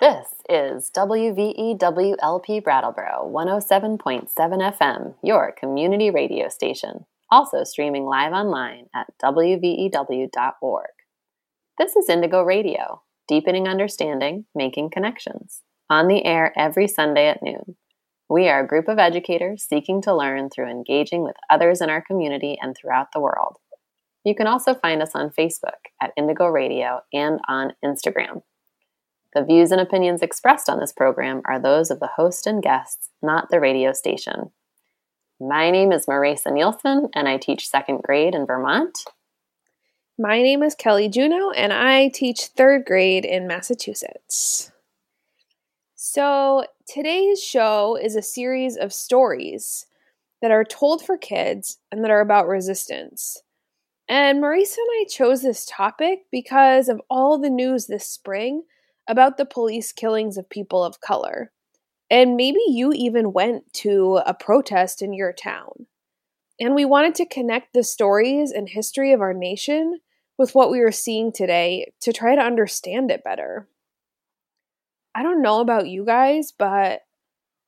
This is WVEWLP Brattleboro 107.7 FM, your community radio station, also streaming live online at WVEW.org. This is Indigo Radio, deepening understanding, making connections, on the air every Sunday at noon. We are a group of educators seeking to learn through engaging with others in our community and throughout the world. You can also find us on Facebook at Indigo Radio and on Instagram. The views and opinions expressed on this program are those of the host and guests, not the radio station. My name is Marisa Nielsen, and I teach second grade in Vermont. My name is Kelly Juno, and I teach third grade in Massachusetts. So, today's show is a series of stories that are told for kids and that are about resistance. And Marisa and I chose this topic because of all the news this spring about the police killings of people of color. And maybe you even went to a protest in your town. And we wanted to connect the stories and history of our nation with what we are seeing today to try to understand it better. I don't know about you guys, but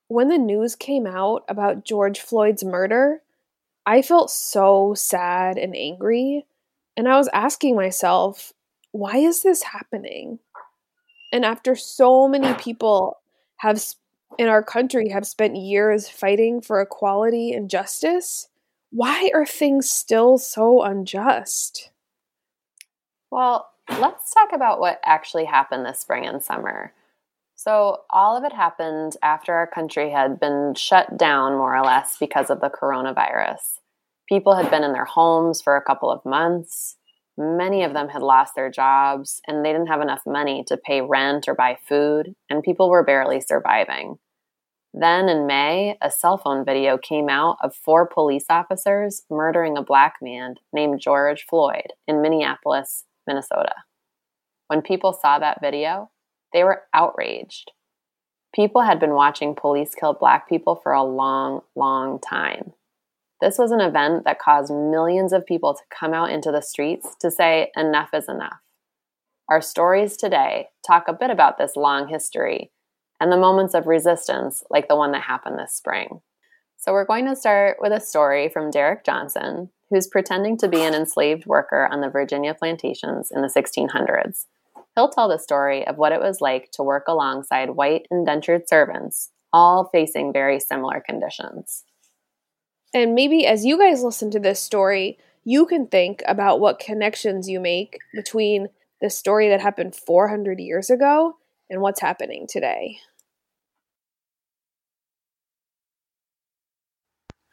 when the news came out about George Floyd's murder, I felt so sad and angry. And I was asking myself, why is this happening? And after so many people have in our country have spent years fighting for equality and justice, why are things still so unjust? Well, let's talk about what actually happened this spring and summer. So, all of it happened after our country had been shut down more or less because of the coronavirus. People had been in their homes for a couple of months. Many of them had lost their jobs and they didn't have enough money to pay rent or buy food, and people were barely surviving. Then in May, a cell phone video came out of four police officers murdering a black man named George Floyd in Minneapolis, Minnesota. When people saw that video, they were outraged. People had been watching police kill black people for a long, long time. This was an event that caused millions of people to come out into the streets to say, enough is enough. Our stories today talk a bit about this long history and the moments of resistance, like the one that happened this spring. So, we're going to start with a story from Derek Johnson, who's pretending to be an enslaved worker on the Virginia plantations in the 1600s. He'll tell the story of what it was like to work alongside white indentured servants, all facing very similar conditions. And maybe as you guys listen to this story, you can think about what connections you make between the story that happened 400 years ago and what's happening today.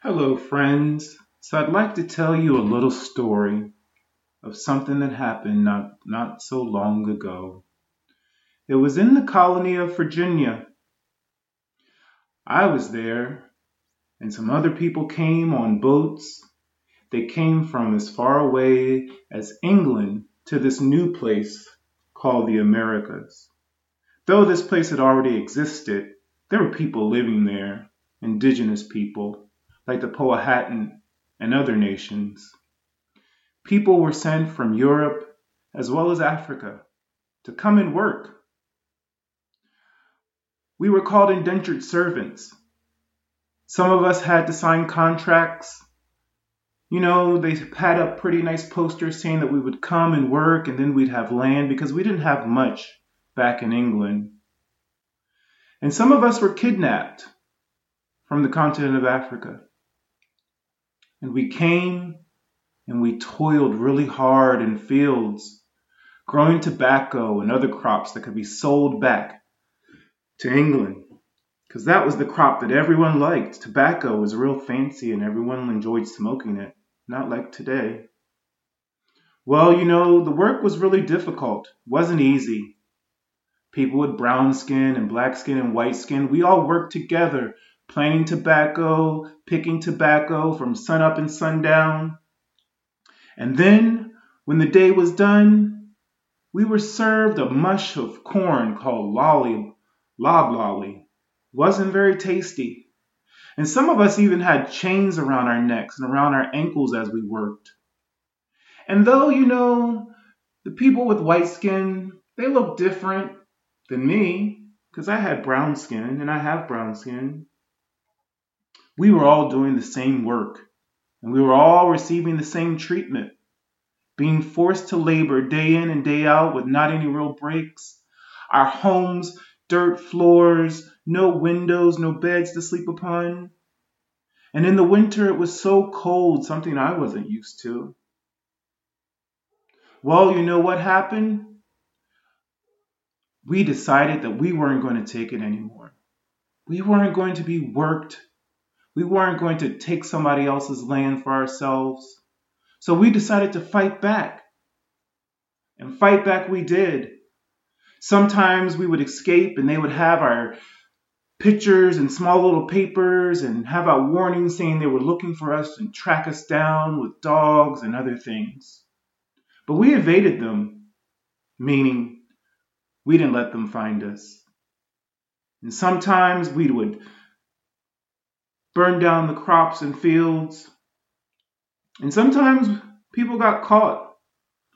Hello, friends. So, I'd like to tell you a little story of something that happened not, not so long ago. It was in the colony of Virginia. I was there and some other people came on boats. They came from as far away as England to this new place called the Americas. Though this place had already existed, there were people living there, indigenous people, like the Powhatan and other nations. People were sent from Europe as well as Africa to come and work. We were called indentured servants some of us had to sign contracts. You know, they had up pretty nice posters saying that we would come and work and then we'd have land because we didn't have much back in England. And some of us were kidnapped from the continent of Africa. And we came and we toiled really hard in fields, growing tobacco and other crops that could be sold back to England because that was the crop that everyone liked. Tobacco was real fancy and everyone enjoyed smoking it, not like today. Well, you know, the work was really difficult, wasn't easy. People with brown skin and black skin and white skin, we all worked together, planting tobacco, picking tobacco from sunup and sundown. And then, when the day was done, we were served a mush of corn called lolly, loblolly wasn't very tasty. And some of us even had chains around our necks and around our ankles as we worked. And though, you know, the people with white skin, they look different than me, because I had brown skin and I have brown skin. We were all doing the same work and we were all receiving the same treatment, being forced to labor day in and day out with not any real breaks. Our homes, dirt floors, no windows, no beds to sleep upon. And in the winter, it was so cold, something I wasn't used to. Well, you know what happened? We decided that we weren't going to take it anymore. We weren't going to be worked. We weren't going to take somebody else's land for ourselves. So we decided to fight back. And fight back we did. Sometimes we would escape and they would have our pictures and small little papers and have our warnings saying they were looking for us and track us down with dogs and other things. But we evaded them, meaning we didn't let them find us. And sometimes we would burn down the crops and fields. And sometimes people got caught.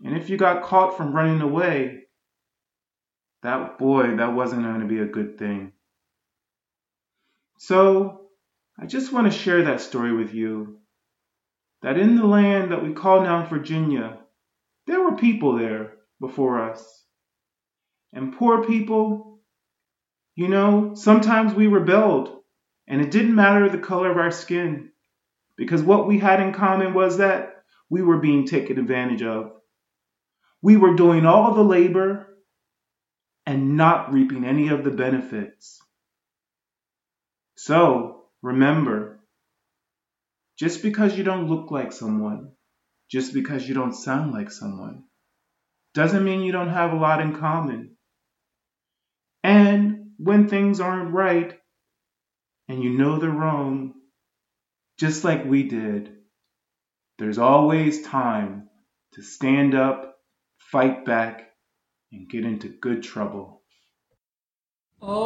And if you got caught from running away, that boy, that wasn't going to be a good thing. So, I just want to share that story with you. That in the land that we call now Virginia, there were people there before us. And poor people, you know, sometimes we rebelled, and it didn't matter the color of our skin, because what we had in common was that we were being taken advantage of. We were doing all the labor and not reaping any of the benefits. So, remember, just because you don't look like someone, just because you don't sound like someone, doesn't mean you don't have a lot in common. And when things aren't right and you know they're wrong, just like we did, there's always time to stand up, fight back, and get into good trouble. Oh,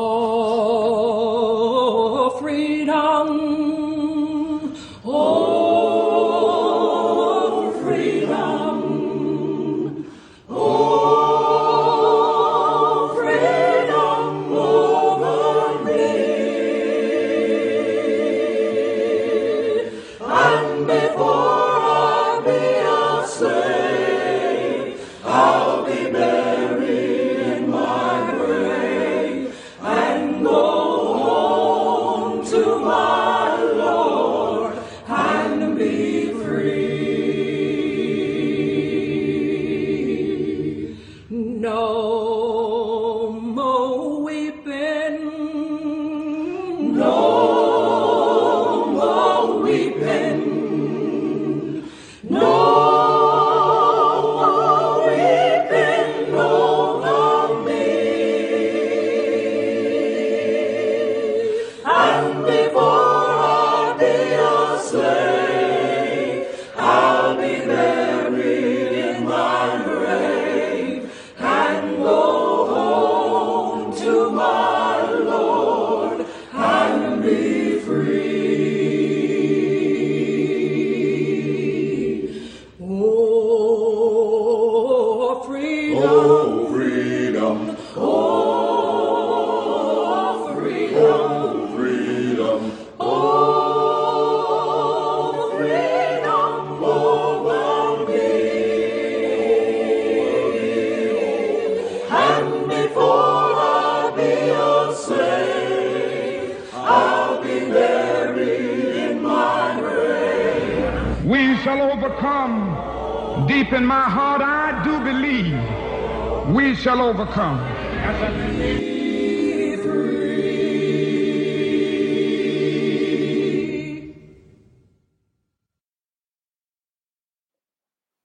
freedom! Overcome.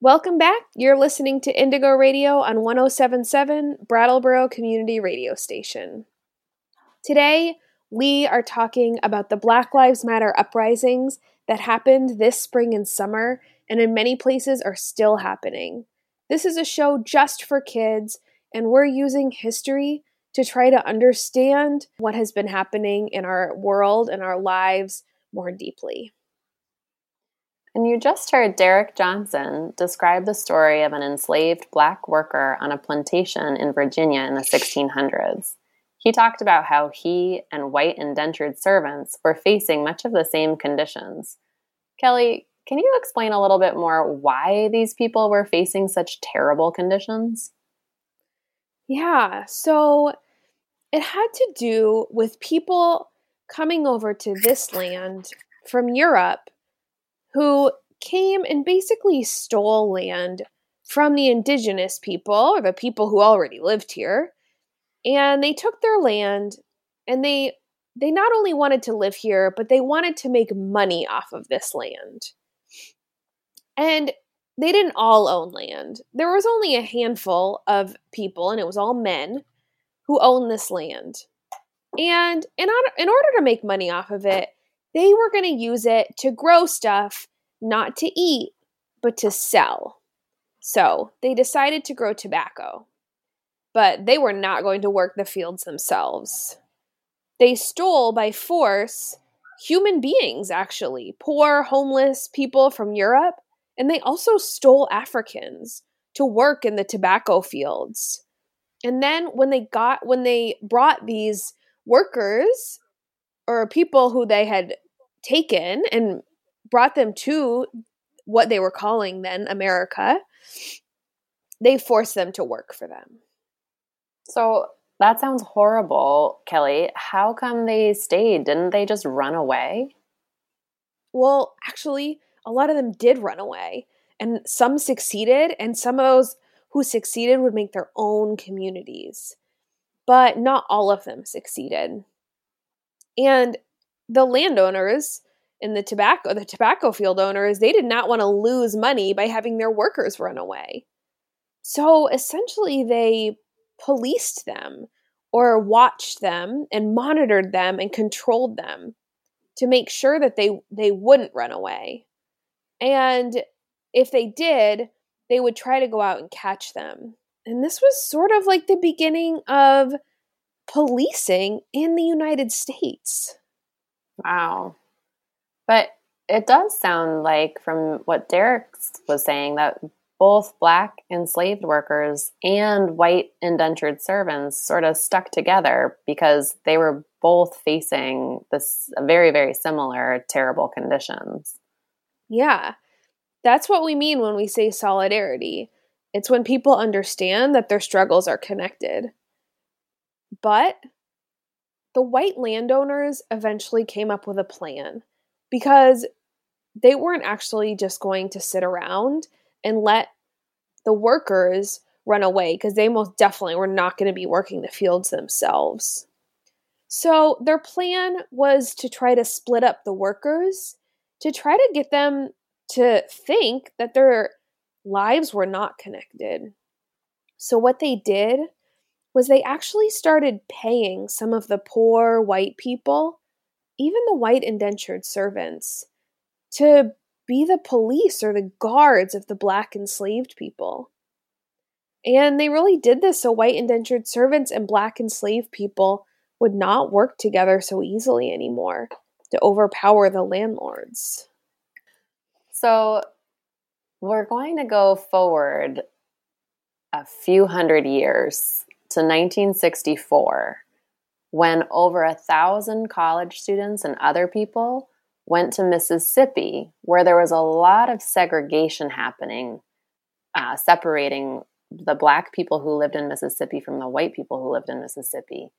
Welcome back. You're listening to Indigo Radio on 1077 Brattleboro Community Radio Station. Today, we are talking about the Black Lives Matter uprisings that happened this spring and summer, and in many places are still happening. This is a show just for kids, and we're using history to try to understand what has been happening in our world and our lives more deeply. And you just heard Derek Johnson describe the story of an enslaved black worker on a plantation in Virginia in the 1600s. he talked about how he and white indentured servants were facing much of the same conditions. Kelly, can you explain a little bit more why these people were facing such terrible conditions? Yeah, so it had to do with people coming over to this land from Europe who came and basically stole land from the indigenous people, or the people who already lived here. And they took their land and they they not only wanted to live here, but they wanted to make money off of this land. And they didn't all own land. There was only a handful of people, and it was all men, who owned this land. And in order, in order to make money off of it, they were going to use it to grow stuff, not to eat, but to sell. So they decided to grow tobacco. But they were not going to work the fields themselves. They stole by force human beings, actually, poor, homeless people from Europe, and they also stole Africans to work in the tobacco fields. And then when they got when they brought these workers or people who they had taken and brought them to what they were calling then America, they forced them to work for them. So that sounds horrible, Kelly. How come they stayed? Didn't they just run away? Well, actually, a lot of them did run away, and some succeeded, and some of those who succeeded would make their own communities. But not all of them succeeded. And the landowners in the tobacco the tobacco field owners, they did not want to lose money by having their workers run away. So essentially they policed them or watched them and monitored them and controlled them to make sure that they they wouldn't run away. And if they did, they would try to go out and catch them. And this was sort of like the beginning of policing in the United States. Wow. But it does sound like, from what Derek was saying, that both black enslaved workers and white indentured servants sort of stuck together because they were both facing this very, very similar terrible conditions. Yeah. That's what we mean when we say solidarity. It's when people understand that their struggles are connected. But the white landowners eventually came up with a plan because they weren't actually just going to sit around and let the workers run away because they most definitely were not going to be working the fields themselves. So their plan was to try to split up the workers to try to get them to think that their lives were not connected. So what they did was they actually started paying some of the poor white people, even the white indentured servants, to be the police or the guards of the black enslaved people. And they really did this so white indentured servants and black enslaved people would not work together so easily anymore to overpower the landlords. So we're going to go forward a few hundred years to 1964 when over a thousand college students and other people went to Mississippi, where there was a lot of segregation happening, uh, separating the black people who lived in Mississippi from the white people who lived in Mississippi.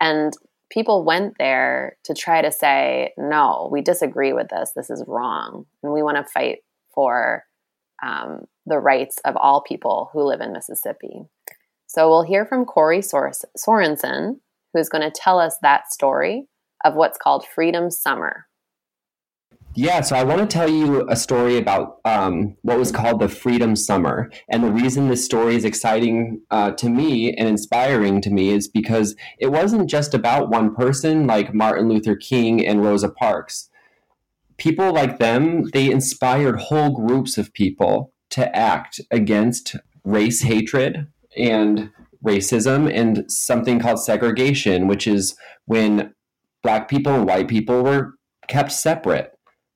And people went there to try to say, no, we disagree with this. This is wrong. And we want to fight for um, the rights of all people who live in Mississippi. So we'll hear from Corey Sor- Sorensen, who's going to tell us that story of what's called Freedom Summer. Yeah, so I want to tell you a story about um, what was called the Freedom Summer. And the reason this story is exciting uh, to me and inspiring to me is because it wasn't just about one person like Martin Luther King and Rosa Parks. People like them, they inspired whole groups of people to act against race hatred and racism and something called segregation, which is when black people and white people were kept separate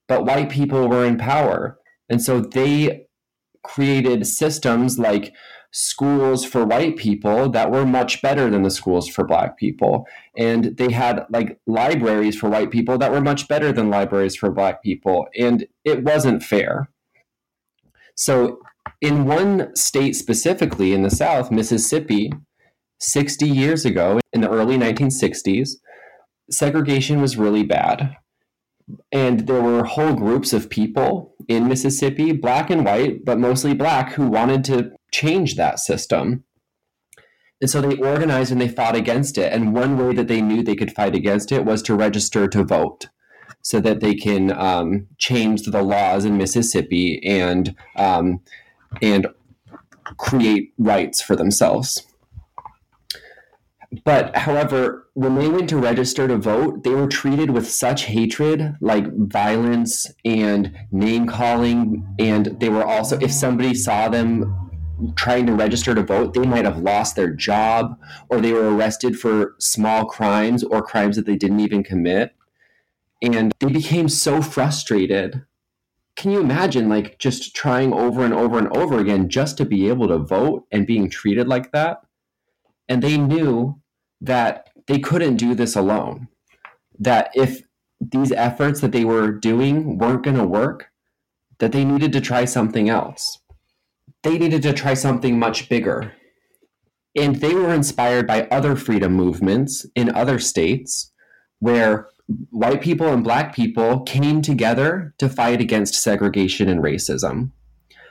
but white people were in power. And so they created systems like schools for white people that were much better than the schools for black people. And they had like libraries for white people that were much better than libraries for black people. And it wasn't fair. So, in one state specifically in the South, Mississippi, 60 years ago, in the early 1960s, segregation was really bad. And there were whole groups of people in Mississippi, black and white, but mostly black, who wanted to change that system. And so they organized and they fought against it. And one way that they knew they could fight against it was to register to vote so that they can um, change the laws in Mississippi and um, and create rights for themselves. But however, when they went to register to vote, they were treated with such hatred, like violence and name calling. And they were also, if somebody saw them trying to register to vote, they might have lost their job or they were arrested for small crimes or crimes that they didn't even commit. And they became so frustrated. Can you imagine, like, just trying over and over and over again just to be able to vote and being treated like that? And they knew that they couldn't do this alone. That if these efforts that they were doing weren't going to work, that they needed to try something else they needed to try something much bigger. And they were inspired by other freedom movements in other states where white people and black people came together to fight against segregation and racism.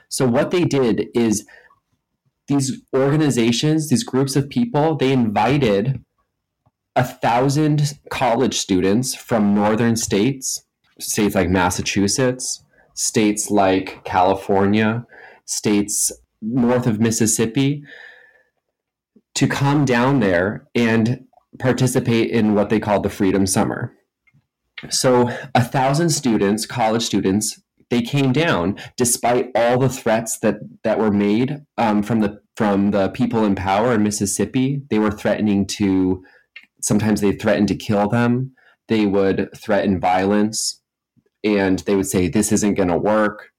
So, what they did is these organizations, these groups of people, they invited a thousand college students from northern states, states like Massachusetts, states like California, states north of Mississippi to come down there and participate in what they called the Freedom Summer. So, a thousand students, college students, they came down despite all the threats that that were made um, from the from the people in power in Mississippi. They were threatening to. Sometimes they threatened to kill them. They would threaten violence, and they would say, "This isn't going to work."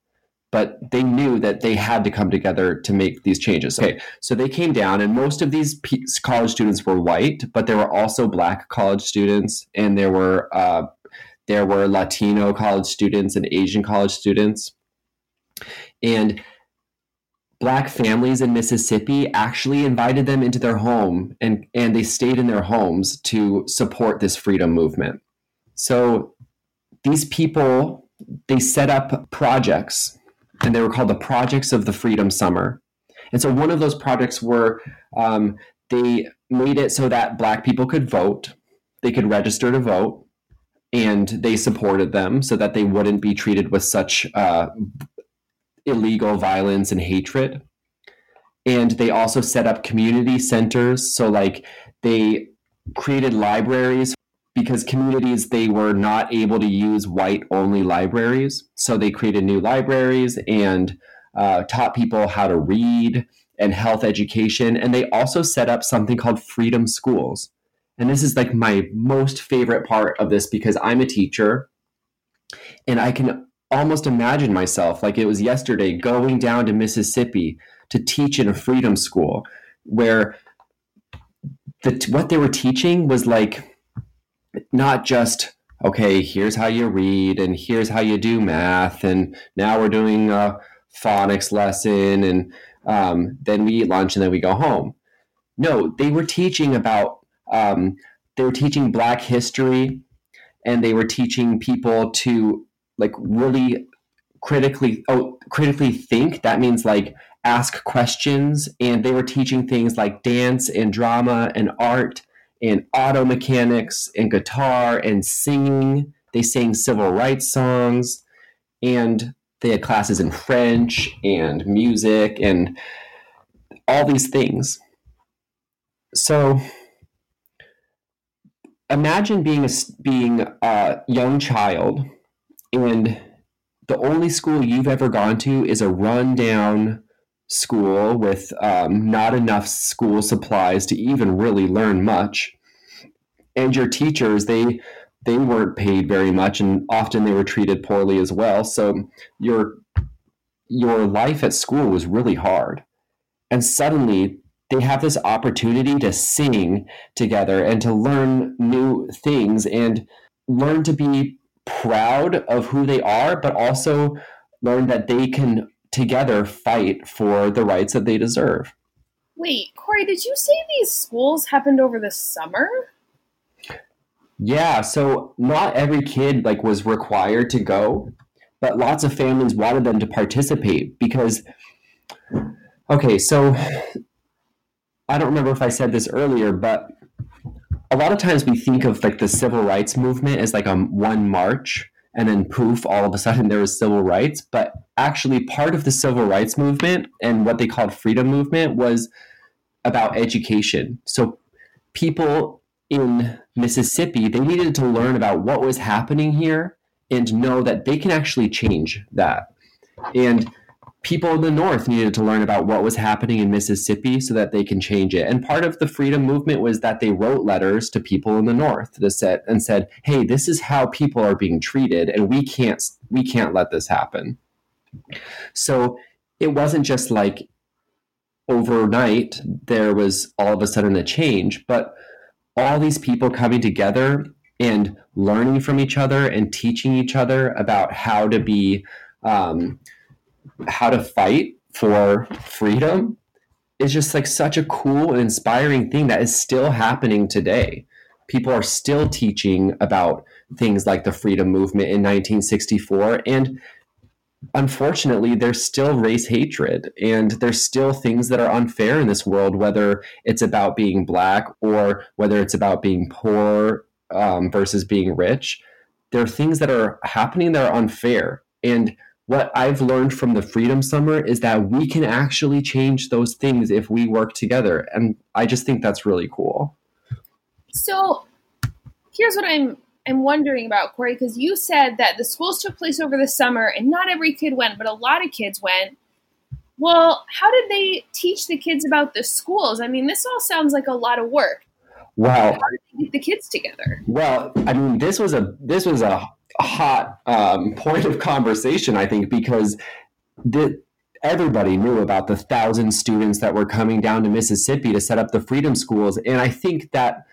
but they knew that they had to come together to make these changes. Okay, so they came down, and most of these college students were white, but there were also black college students, and there were uh, there were Latino college students and Asian college students, and black families in Mississippi actually invited them into their home, and and they stayed in their homes to support this freedom movement. So these people they set up projects and they were called the Projects of the Freedom Summer. And so one of those projects were um, they made it so that Black people could vote, they could register to vote, and they supported them so that they wouldn't be treated with such uh, illegal violence and hatred. And they also set up community centers. So, like, they created libraries because communities they were not able to use white only libraries so they created new libraries and uh, taught people how to read and health education and they also set up something called freedom schools and this is like my most favorite part of this because i'm a teacher. And i can almost imagine myself like it was yesterday going down to mississippi to teach in a freedom school where the, what they were teaching was like not just okay here's how you read and here's how you do math and now we're doing a phonics lesson and um, then we eat lunch and then we go home. No they were teaching about um, they were teaching black history and they were teaching people to like really critically oh critically think that means like ask questions and they were teaching things like dance and drama and art and auto mechanics and guitar and singing. They sang civil rights songs and they had classes in French and music and all these things. So imagine being a, being a young child and the only school you've ever gone to is a rundown school with um, not enough school supplies to even really learn much. And your teachers they they weren't paid very much and often they were treated poorly as well. So your your life at school was really hard. And suddenly they have this opportunity to sing together and to learn new things and learn to be proud of who they are, but also learn that they can together fight for the rights that they deserve. Wait, Corey, did you say these schools happened over the summer? Yeah, so not every kid like was required to go, but lots of families wanted them to participate because okay, so I don't remember if I said this earlier, but a lot of times we think of like the civil rights movement as like a one march and then poof all of a sudden there was civil rights. But actually part of the civil rights movement and what they called freedom movement was about education. So people in mississippi they needed to learn about what was happening here and know that they can actually change that. And people in the North needed to learn about what was happening in Mississippi so that they can change it. And part of the freedom movement was that they wrote letters to people in the North that said and said, "Hey, this is how people are being treated, and we can't we can't let this happen." So it wasn't just like overnight there was all of a sudden a change, but all these people coming together and learning from each other and teaching each other about how to be um, how to fight for freedom is just like such a cool and inspiring thing that is still happening today. People are still teaching about things like the freedom movement in 1964 and unfortunately there's still race hatred and there's still things that are unfair in this world whether it's about being black or whether it's about being poor um, versus being rich there are things that are happening that are unfair and what I've learned from the Freedom Summer is that we can actually change those things if we work together. And I just think that's really cool. So here's what I'm I'm wondering about, Corey, because you said that the schools took place over the summer and not every kid went, but a lot of kids went. Well, how did they teach the kids about the schools? I mean, this all sounds like a lot of work. Wow. How did they get the kids together? Well, I mean, this was a this was a hot um, point of conversation, I think, because the, everybody knew about the thousand students that were coming down to Mississippi to set up the freedom schools. And I think that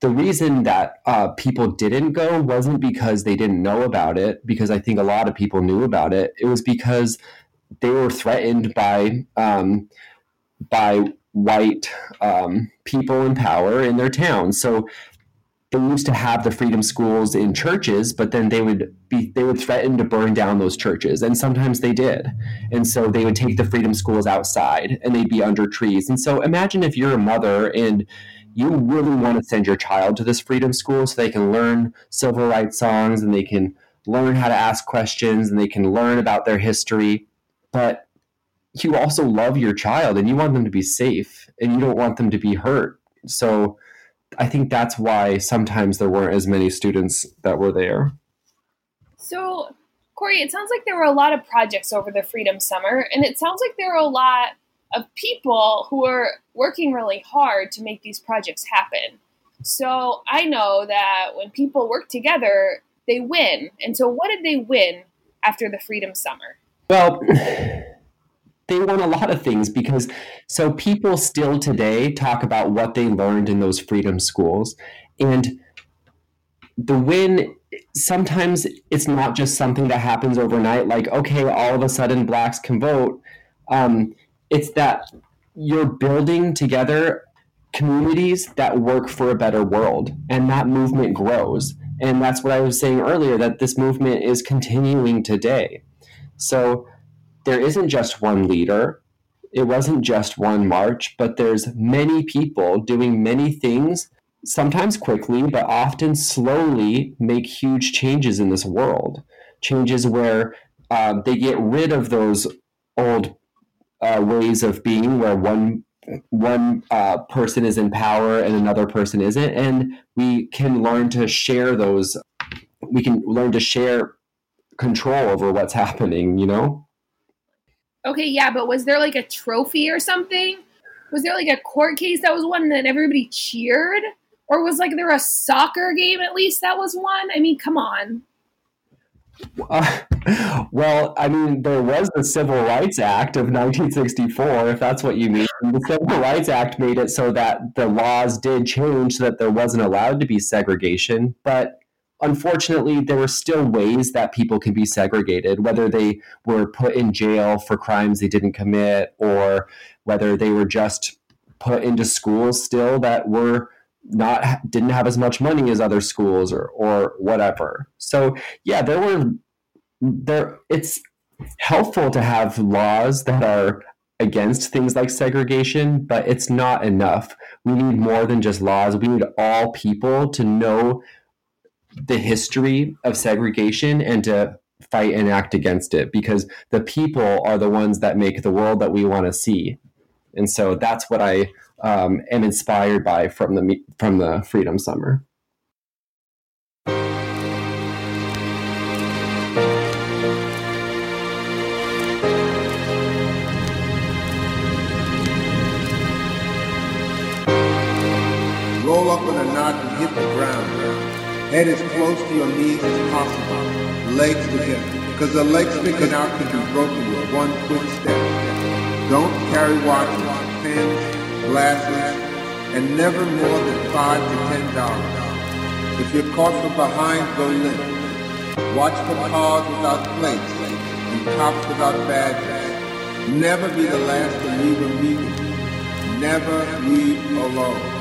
the reason that uh, people didn't go wasn't because they didn't know about it, because I think a lot of people knew about it. It was because they were threatened by um, by white um, people in power in their town. So they used to have the freedom schools in churches but then they would be they would threaten to burn down those churches and sometimes they did. And so they would take the freedom schools outside and they'd be under trees. And so imagine if you're a mother and you really want to send your child to this freedom school so they can learn civil rights songs and they can learn how to ask questions and they can learn about their history. But you also love your child and you want them to be safe and you don't want them to be hurt. So I think that's why sometimes there weren't as many students that were there. So, Corey, it sounds like there were a lot of projects over the Freedom Summer, and it sounds like there were a lot of people who were working really hard to make these projects happen. So, I know that when people work together, they win. And so, what did they win after the Freedom Summer? Well, they won a lot of things because so people still today talk about what they learned in those freedom schools. And the win sometimes it's not just something that happens overnight like okay all of a sudden blacks can vote. Um, it's that you're building together communities that work for a better world and that movement grows. And that's what i was saying earlier that this movement is continuing today. So there isn't just one leader. It wasn't just one march, but there's many people doing many things, sometimes quickly, but often slowly make huge changes in this world. Changes where um, they get rid of those old uh, ways of being, where one one uh, person is in power and another person isn't, and we can learn to share those. We can learn to share control over what's happening. You know. Okay, yeah, but was there like a trophy or something? Was there like a court case that was won and everybody cheered? Or was like there a soccer game at least that was won? I mean, come on. Uh, well, I mean, there was the Civil Rights Act of 1964, if that's what you mean. The Civil Rights Act made it so that the laws did change so that there wasn't allowed to be segregation. But unfortunately, there were still ways that people can be segregated, whether they were put in jail for crimes they didn't commit or whether they were just put into schools still that were not didn't have as much money as other schools or or whatever. So yeah, there were there it's helpful to have laws that are against things like segregation, but it's not enough. We need more than just laws. We need all people to know the history of segregation and to fight and act against it because the people are the ones that make the world that we want to see. And so that's what I um, am inspired by from the from the Freedom Summer. Roll up in a knot and hit the ground. Head as close to your knees as possible. Legs together. Because the legs sticking out can be broken with one quick step. Don't carry watches, pens, glasses, and never more than five to ten dollars. If you're caught from behind, go limp. Watch for cars without plates and cops without badges. Never be the last to leave a meeting. Never leave alone.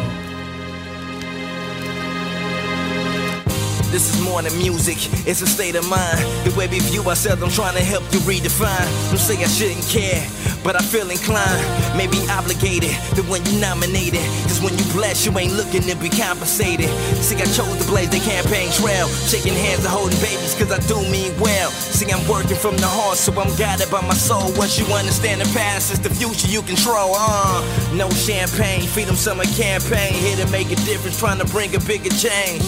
This is more than music, it's a state of mind. The way we view ourselves, I'm trying to help you redefine. Don't say I shouldn't care, but I feel inclined. Maybe obligated, the one you nominated. Cause when you bless, you ain't looking to be compensated. See, I chose to blaze the campaign trail. Shaking hands and holding babies, cause I do mean well. See, I'm working from the heart, so I'm guided by my soul. Once you understand the past, it's the future you control. Uh, no champagne, freedom summer campaign. Here to make a difference, trying to bring a bigger change.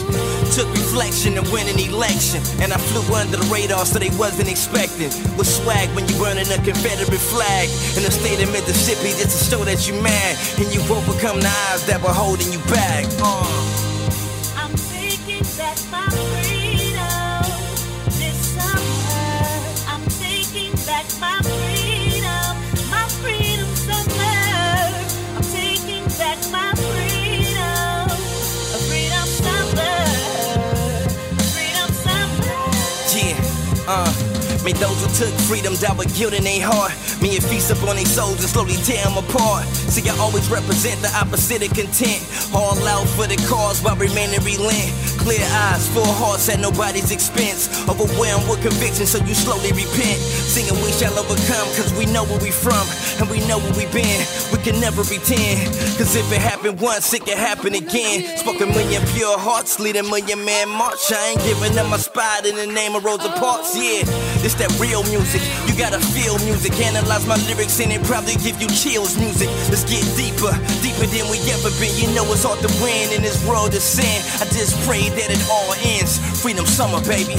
Took reflection to win an election. And I flew under the radar so they wasn't expecting. With swag when you burning a Confederate flag. In the state of Mississippi, just to show that you mad. And you overcome the odds that were holding you back. Uh. I'm taking back my uh. May those who took freedom die with guilt in their heart. May it feast upon their souls and slowly tear them apart. See, I always represent the opposite of content. All out for the cause while remaining relent. Clear eyes, full hearts at nobody's expense. Overwhelmed with conviction, so you slowly repent. Singing, we shall overcome, cause we know where we from. And we know where we been. We can never pretend. Cause if it happened once, it can happen again. Spoke a million pure hearts, lead a million man march. I ain't giving up my spot in the name of Rosa Parks, yeah. It's that real music. You gotta feel music. Analyze my lyrics and it probably give you chills music. Let's get deeper, deeper than we ever been. You know it's hard to win in this world of sin. I just pray that it all ends. Freedom summer, baby.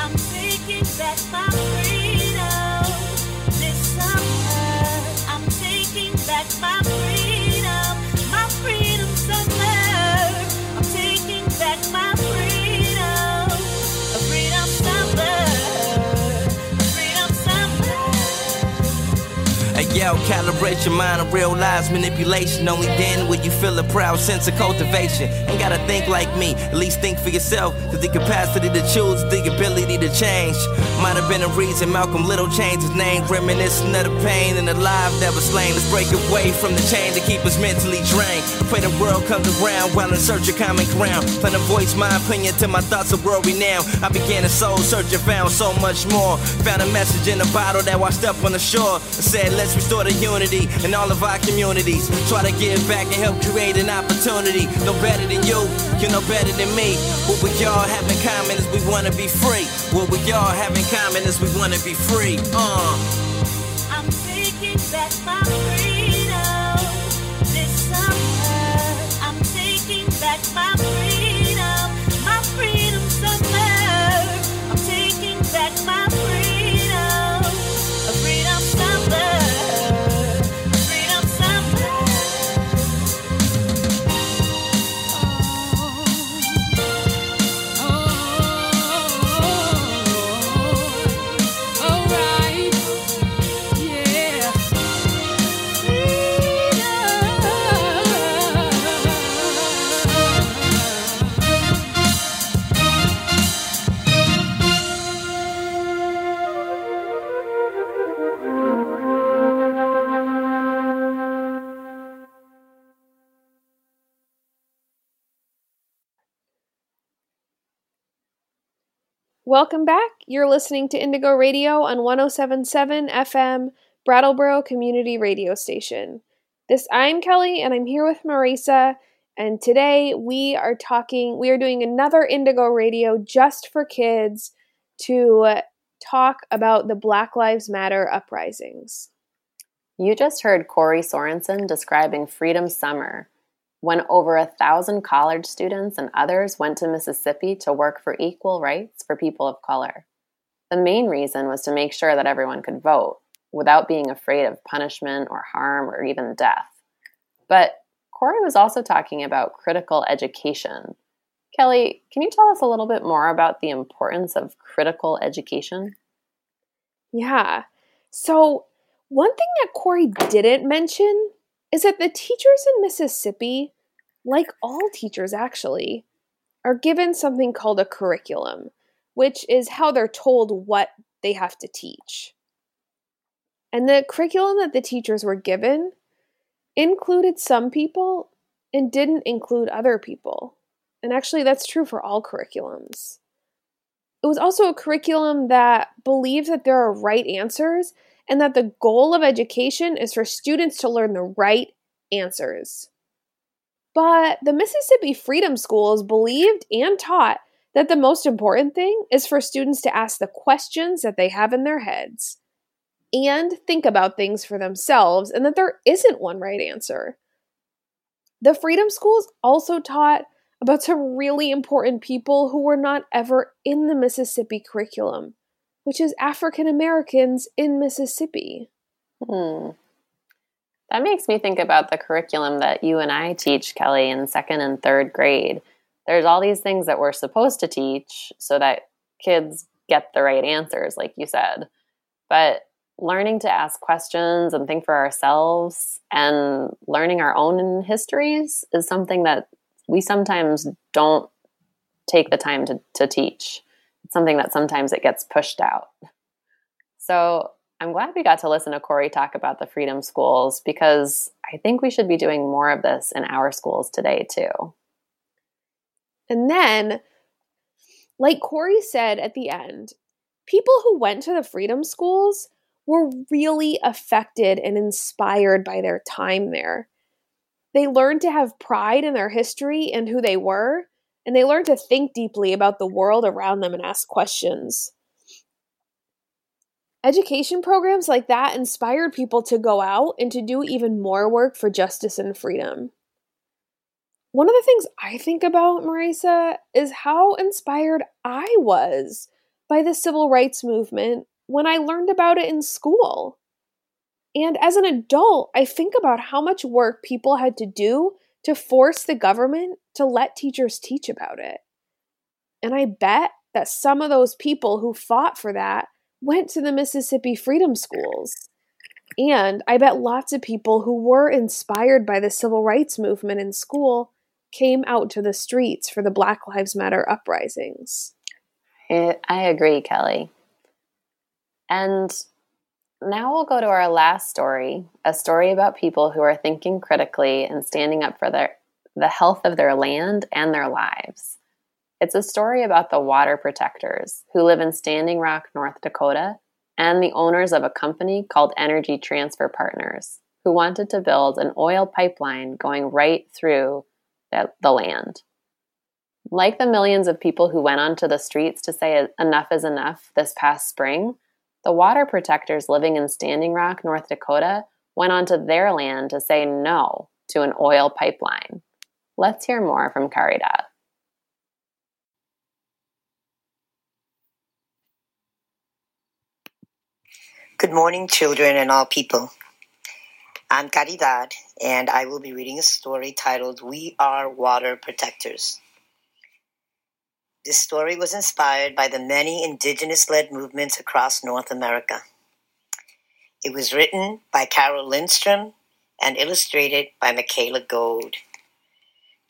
I'm taking back my freedom this summer. I'm taking back my freedom, yo, calibrate your mind and realize manipulation. Only then will you feel a proud sense of cultivation. Ain't gotta think like me, at least think for yourself. Cause the capacity to choose, the ability to change. Might have been a reason Malcolm Little changed his name, reminiscent of the pain and the lives that were slain. Let's break away from the chain to keep us mentally drained. Pray the world comes around while in search of common ground. Plan to voice my opinion till my thoughts are world renowned. I began a soul search and found so much more. Found a message in a bottle that washed up on the shore. and said, let's the unity in all of our communities. Try to give back and help create an opportunity. No better than you, you know better than me. What we all have in common is we wanna be free. What we all have in common is we wanna be free. Uh. I'm taking back my freedom this summer. I'm taking back my freedom, Welcome back. You're listening to Indigo Radio on 1077 FM, Brattleboro Community Radio Station. This I'm Kelly and I'm here with Marisa and today we are talking we are doing another Indigo Radio just for kids to talk about the Black Lives Matter uprisings. You just heard Corey Sorensen describing Freedom Summer, when over a thousand college students and others went to Mississippi to work for equal rights for people of color. The main reason was to make sure that everyone could vote without being afraid of punishment or harm or even death. But Corey was also talking about critical education. Kelly, can you tell us a little bit more about the importance of critical education? Yeah. So, one thing that Corey didn't mention is that the teachers in Mississippi, like all teachers actually, are given something called a curriculum, which is how they're told what they have to teach. And the curriculum that the teachers were given included some people and didn't include other people. And actually, that's true for all curriculums. It was also a curriculum that believed that there are right answers and that the goal of education is for students to learn the right answers. But the Mississippi Freedom Schools believed and taught that the most important thing is for students to ask the questions that they have in their heads and think about things for themselves, and that there isn't one right answer. The Freedom Schools also taught about some really important people who were not ever in the Mississippi curriculum which is African Americans in Mississippi. Hmm. That makes me think about the curriculum that you and I teach, Kelly, in second and third grade. There's all these things that we're supposed to teach so that kids get the right answers, like you said. But learning to ask questions and think for ourselves and learning our own histories is something that we sometimes don't take the time to, to teach something that sometimes it gets pushed out. So I'm glad we got to listen to Corey talk about the freedom schools because I think we should be doing more of this in our schools today too. And then, like Corey said at the end, people who went to the freedom schools were really affected and inspired by their time there. They learned to have pride in their history and who they were, and they learn to think deeply about the world around them and ask questions. Education programs like that inspired people to go out and to do even more work for justice and freedom. One of the things I think about, Marisa, is how inspired I was by the civil rights movement when I learned about it in school. And as an adult, I think about how much work people had to do to force the government to let teachers teach about it. And I bet that some of those people who fought for that went to the Mississippi Freedom Schools. And I bet lots of people who were inspired by the civil rights movement in school came out to the streets for the Black Lives Matter uprisings. I agree, Kelly. And now we'll go to our last story a story about people who are thinking critically and standing up for their, the health of their land and their lives. It's a story about the water protectors who live in Standing Rock, North Dakota, and the owners of a company called Energy Transfer Partners, who wanted to build an oil pipeline going right through the, land. Like the millions of people who went onto the streets to say enough is enough this past spring, the water protectors living in Standing Rock, North Dakota, went onto their land to say no to an oil pipeline. Let's hear more from Caridad. Good morning, children and all people. I'm Caridad, and I will be reading a story titled We Are Water Protectors. This story was inspired by the many indigenous led movements across North America. It was written by Carole Lindstrom and illustrated by Michaela Goade.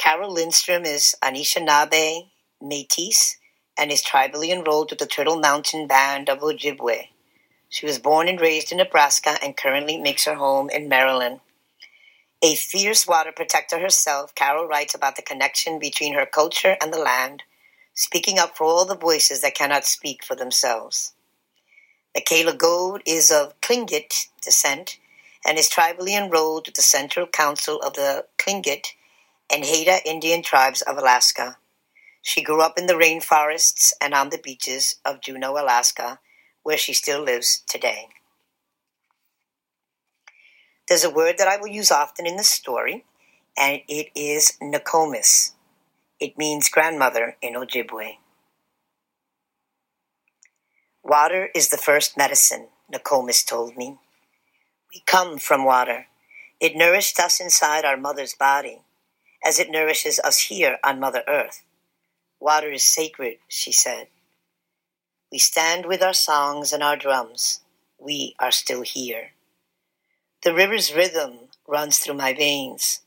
Carole Lindstrom is Anishinaabe Métis and is tribally enrolled with the Turtle Mountain Band of Ojibwe. She was born and raised in Nebraska and currently makes her home in Maryland. A fierce water protector herself, Carole writes about the connection between her culture and the land speaking up for all the voices that cannot speak for themselves. Michaela Goade is of Tlingit descent and is tribally enrolled with the Central Council of the Tlingit and Haida Indian tribes of Alaska. She grew up in the rainforests and on the beaches of Juneau, Alaska, where she still lives today. There's a word that I will use often in the story, and it is Nokomis. It means grandmother in Ojibwe. Water is the first medicine, Nokomis told me. We come from water. It nourished us inside our mother's body, as it nourishes us here on Mother Earth. Water is sacred, she said. We stand with our songs and our drums. We are still here. The river's rhythm runs through my veins,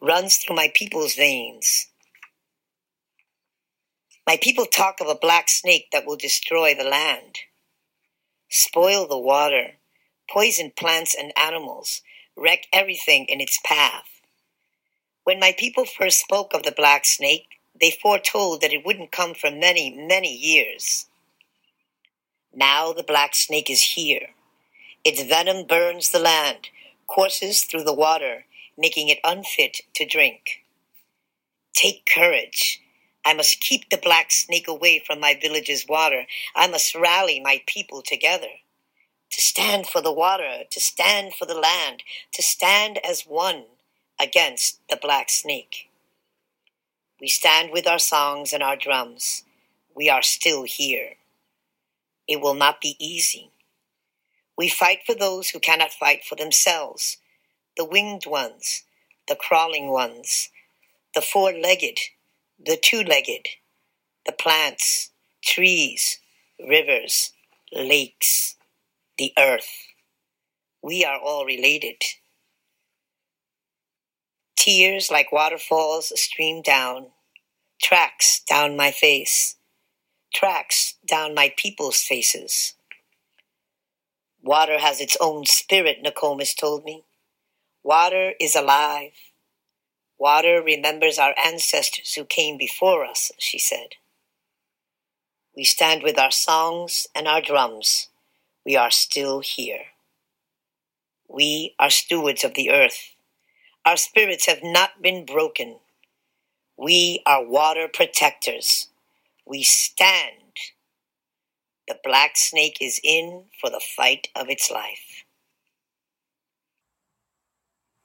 runs through my people's veins. My people talk of a black snake that will destroy the land, spoil the water, poison plants and animals, wreck everything in its path. When my people first spoke of the black snake, they foretold that it wouldn't come for many, many years. Now the black snake is here. Its venom burns the land, courses through the water, making it unfit to drink. Take courage. I must keep the black snake away from my village's water. I must rally my people together. To stand for the water, to stand for the land, to stand as one against the black snake. We stand with our songs and our drums. We are still here. It will not be easy. We fight for those who cannot fight for themselves the winged ones, the crawling ones, the four legged, the two legged, the plants, trees, rivers, lakes, the earth. We are all related. Tears like waterfalls stream down, tracks down my face, tracks down my people's faces. Water has its own spirit, Nokomis told me. Water is alive. Water remembers our ancestors who came before us, she said. We stand with our songs and our drums. We are still here. We are stewards of the earth. Our spirits have not been broken. We are water protectors. We stand. The black snake is in for the fight of its life.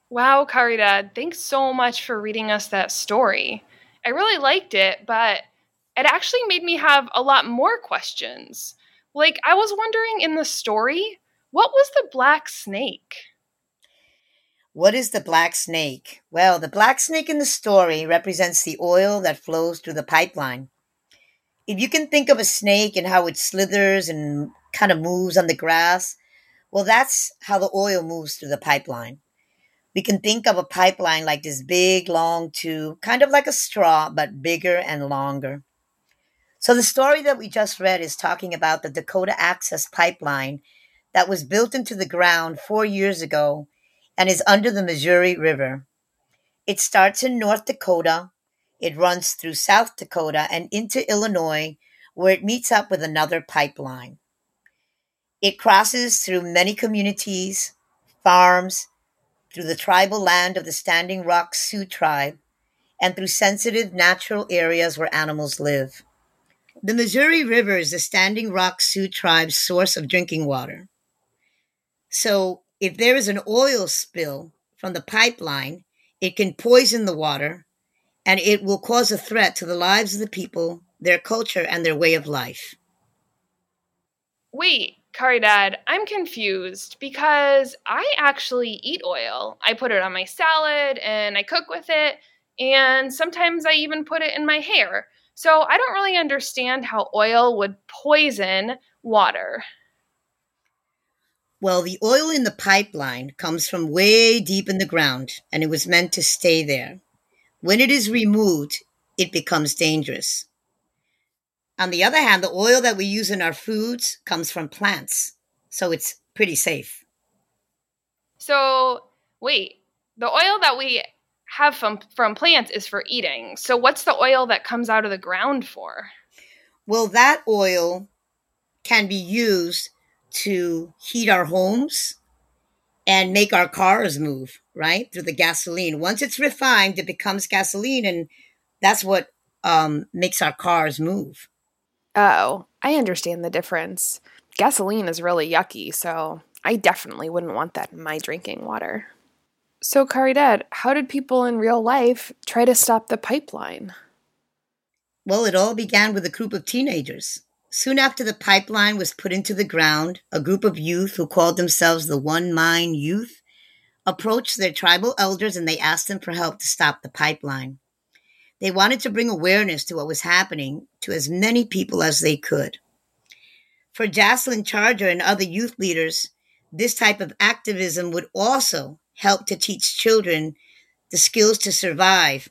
Wow, Caridad, thanks so much for reading us that story. I really liked it, but it actually made me have a lot more questions. Like, I was wondering in the story, what was the black snake? What is the black snake? Well, the black snake in the story represents the oil that flows through the pipeline. If you can think of a snake and how it slithers and kind of moves on the grass, well, that's how the oil moves through the pipeline. We can think of a pipeline like this big, long tube, kind of like a straw, but bigger and longer. So the story that we just read is talking about the Dakota Access Pipeline that was built into the ground four years ago and is under the Missouri River. It starts in North Dakota, it runs through South Dakota and into Illinois, where it meets up with another pipeline. It crosses through many communities, farms, through the tribal land of the Standing Rock Sioux tribe, and through sensitive natural areas where animals live. The Missouri River is the Standing Rock Sioux tribe's source of drinking water. So, if there is an oil spill from the pipeline, it can poison the water and it will cause a threat to the lives of the people, their culture, and their way of life. Wait, Caridad, I'm confused because I actually eat oil. I put it on my salad and I cook with it, and sometimes I even put it in my hair. So I don't really understand how oil would poison water. Well, the oil in the pipeline comes from way deep in the ground, and it was meant to stay there. When it is removed, it becomes dangerous. On the other hand, the oil that we use in our foods comes from plants, so it's pretty safe. So, wait, the oil that we have from, from plants is for eating. So, what's the oil that comes out of the ground for? Well, that oil can be used to heat our homes and make our cars move, right? Through the gasoline. Once it's refined, it becomes gasoline, and that's what um, makes our cars move. Oh, I understand the difference. Gasoline is really yucky, so I definitely wouldn't want that in my drinking water. So, Caridad, how did people in real life try to stop the pipeline? Well, it all began with a group of teenagers. Soon after the pipeline was put into the ground, a group of youth who called themselves the One Mind Youth approached their tribal elders and they asked them for help to stop the pipeline. They wanted to bring awareness to what was happening to as many people as they could. For Jasilyn Charger and other youth leaders, this type of activism would also help to teach children the skills to survive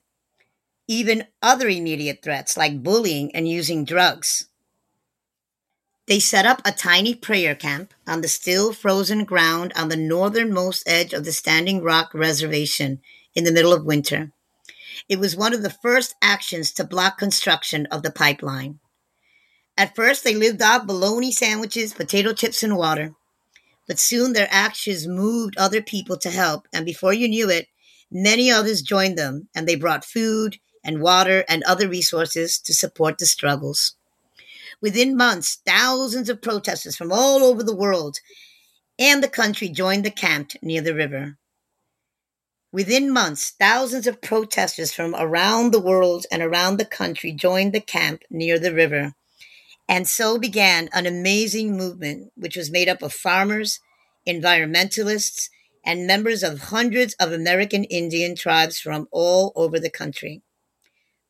even other immediate threats like bullying and using drugs. They set up a tiny prayer camp on the still frozen ground on the northernmost edge of the Standing Rock Reservation in the middle of winter. It was one of the first actions to block construction of the pipeline. At first, they lived off bologna sandwiches, potato chips, and water. But soon their actions moved other people to help, and before you knew it, many others joined them, and they brought food and water and other resources to support the struggles. Within months, thousands of protesters from all over the world and the country joined the camp near the river. Within months, thousands of protesters from around the world and around the country joined the camp near the river. And so began an amazing movement, which was made up of farmers, environmentalists, and members of hundreds of American Indian tribes from all over the country.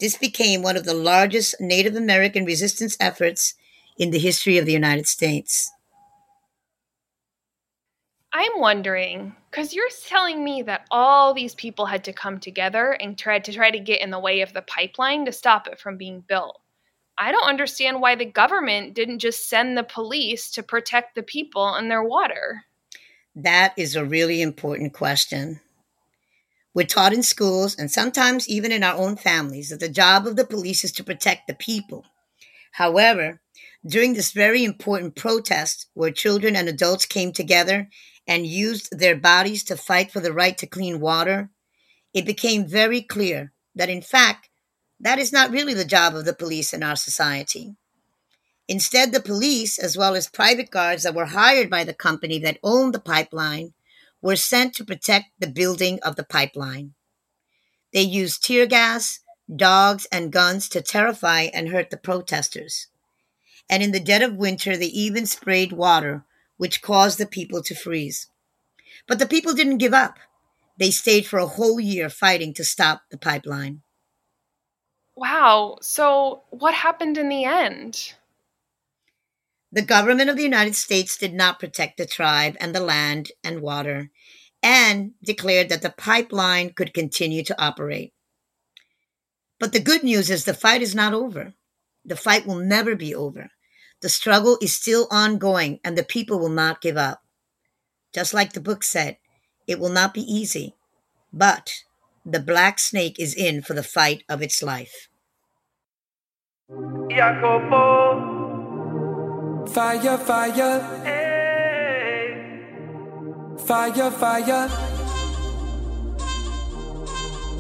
This became one of the largest Native American resistance efforts in the history of the United States. I'm wondering, because you're telling me that all these people had to come together and try to try to get in the way of the pipeline to stop it from being built. I don't understand why the government didn't just send the police to protect the people and their water. That is a really important question. We're taught in schools and sometimes even in our own families that the job of the police is to protect the people. However, during this very important protest where children and adults came together and used their bodies to fight for the right to clean water, it became very clear that in fact, that is not really the job of the police in our society. Instead, the police, as well as private guards that were hired by the company that owned the pipeline, were sent to protect the building of the pipeline. They used tear gas, dogs, and guns to terrify and hurt the protesters. And in the dead of winter, they even sprayed water, which caused the people to freeze. But the people didn't give up. They stayed for a whole year fighting to stop the pipeline. Wow, so what happened in the end? The government of the United States did not protect the tribe and the land and water and declared that the pipeline could continue to operate. But the good news is the fight is not over. The fight will never be over. The struggle is still ongoing and the people will not give up. Just like the book said, it will not be easy, but the black snake is in for the fight of its life. Fire, fire. Fire, fire.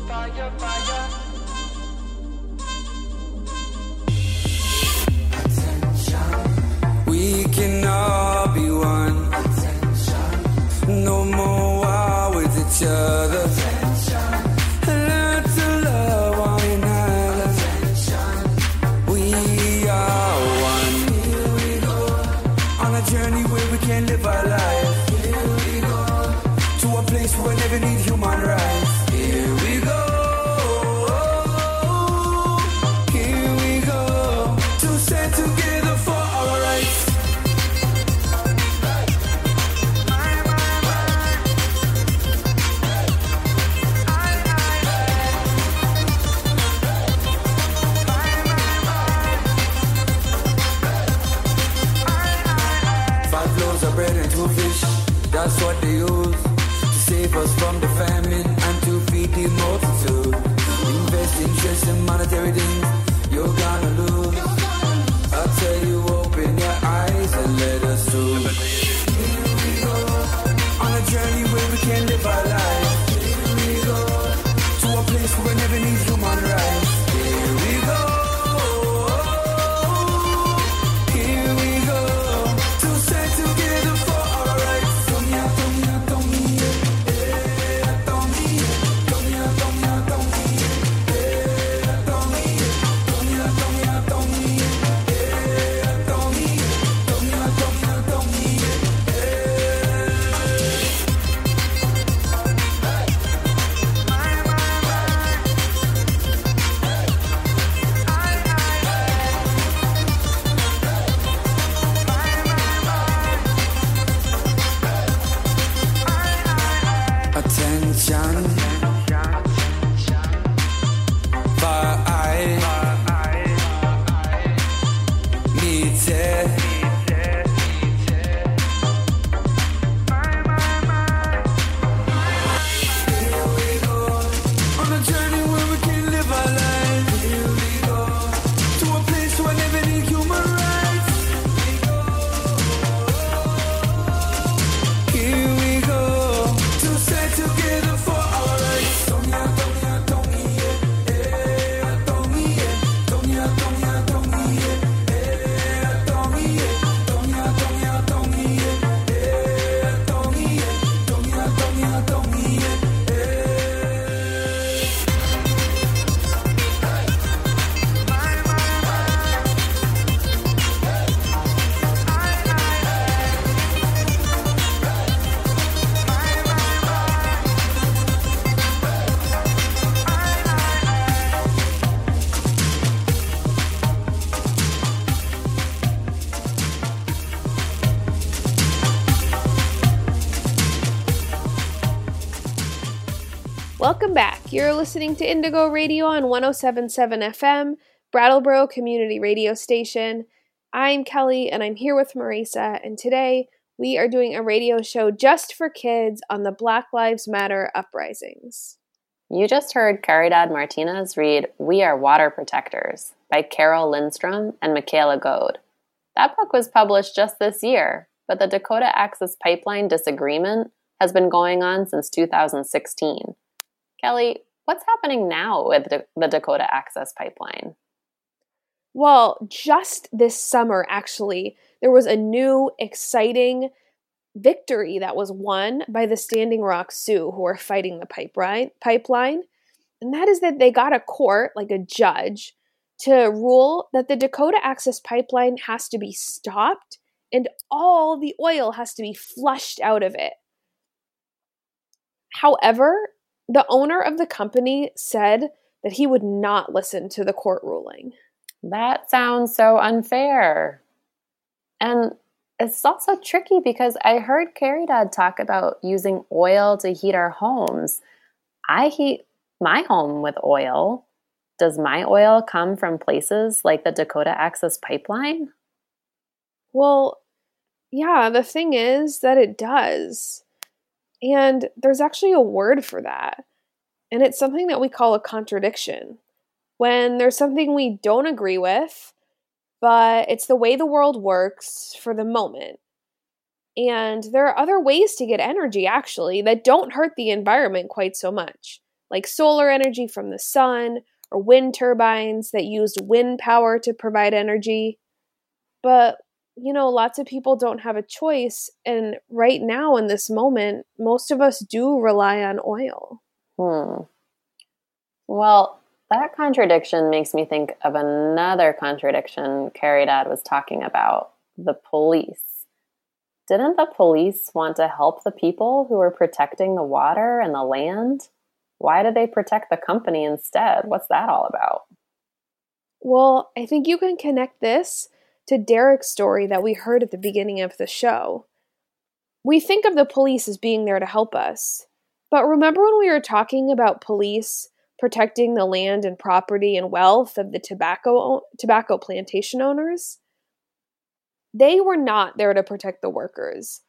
Fire, fire. We can all be one. No more war with each other. You're listening to Indigo Radio on 1077 FM, Brattleboro Community Radio Station. I'm Kelly and I'm here with Marisa, and today we are doing a radio show just for kids on the Black Lives Matter uprisings. You just heard Caridad Martinez read We Are Water Protectors by Carole Lindstrom and Michaela Goade. That book was published just this year, but the Dakota Access Pipeline disagreement has been going on since 2016. Kelly, what's happening now with the, Dakota Access Pipeline? Well, just this summer, actually, there was a new, exciting victory that was won by the Standing Rock Sioux who are fighting the pipeline. Pipeline, and that is that they got a court, like a judge, to rule that the Dakota Access Pipeline has to be stopped and all the oil has to be flushed out of it. However, the owner of the company said that he would not listen to the court ruling. That sounds so unfair. And it's also tricky because I heard Caridad talk about using oil to heat our homes. I heat my home with oil. Does my oil come from places like the Dakota Access Pipeline? Well, yeah, the thing is that it does. And there's actually a word for that. And it's something that we call a contradiction. When there's something we don't agree with, but it's the way the world works for the moment. And there are other ways to get energy, actually, that don't hurt the environment quite so much, like solar energy from the sun or wind turbines that used wind power to provide energy. But, you know, lots of people don't have a choice. And right now, in this moment, most of us do rely on oil. Hmm. Well, that contradiction makes me think of another contradiction Caridad was talking about the police. Didn't the police want to help the people who were protecting the water and the land? Why did they protect the company instead? What's that all about? Well, I think you can connect this to Derek's story that we heard at the beginning of the show. We think of the police as being there to help us, but remember when we were talking about police protecting the land and property and wealth of the tobacco tobacco plantation owners? They were not there to protect the workers.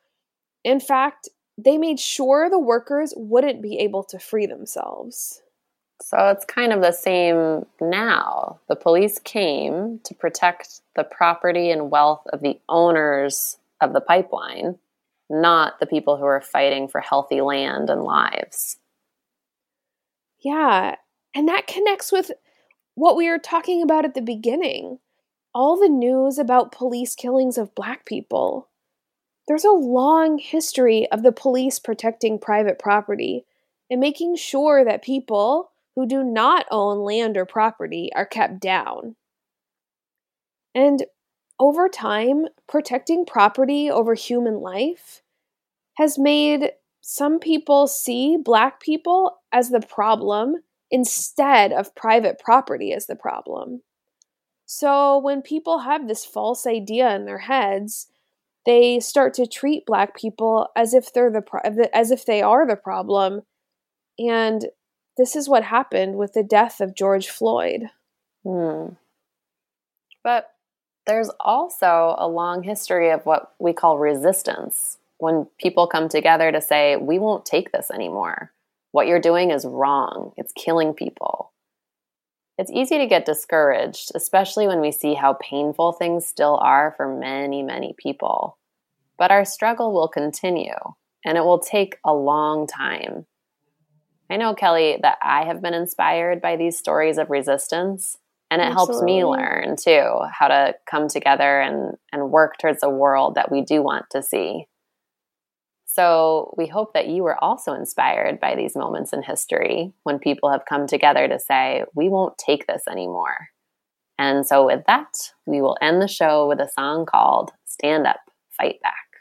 In fact, they made sure the workers wouldn't be able to free themselves. So it's kind of the same now. The police came to protect the property and wealth of the owners of the pipeline, not the people who are fighting for healthy land and lives. Yeah, and that connects with what we were talking about at the beginning all the news about police killings of black people. There's a long history of the police protecting private property and making sure that people who do not own land or property are kept down. And over time, protecting property over human life has made some people see black people as the problem instead of private property as the problem. So when people have this false idea in their heads, they start to treat black people as if they're the pro- as if they are the problem and this is what happened with the death of George Floyd. Hmm. But there's also a long history of what we call resistance when people come together to say, we won't take this anymore. What you're doing is wrong, it's killing people. It's easy to get discouraged, especially when we see how painful things still are for many, many people. But our struggle will continue, and it will take a long time. I know, Kelly, that I have been inspired by these stories of resistance, and it helps me learn too how to come together and, and work towards a world that we do want to see. So, we hope that you were also inspired by these moments in history when people have come together to say, we won't take this anymore. And so, with that, we will end the show with a song called Stand Up, Fight Back.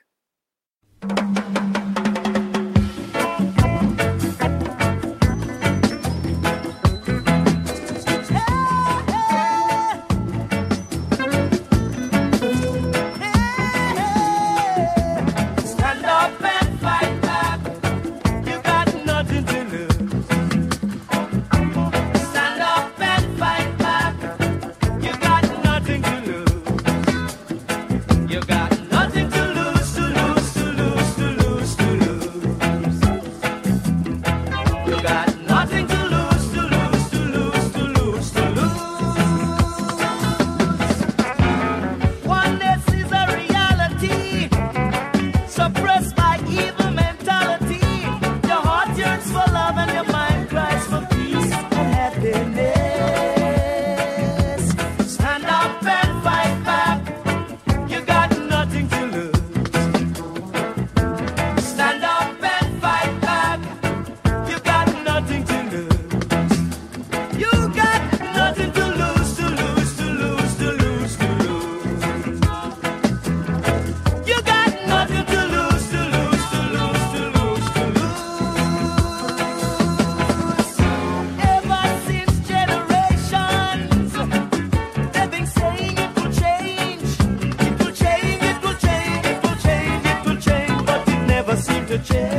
chair.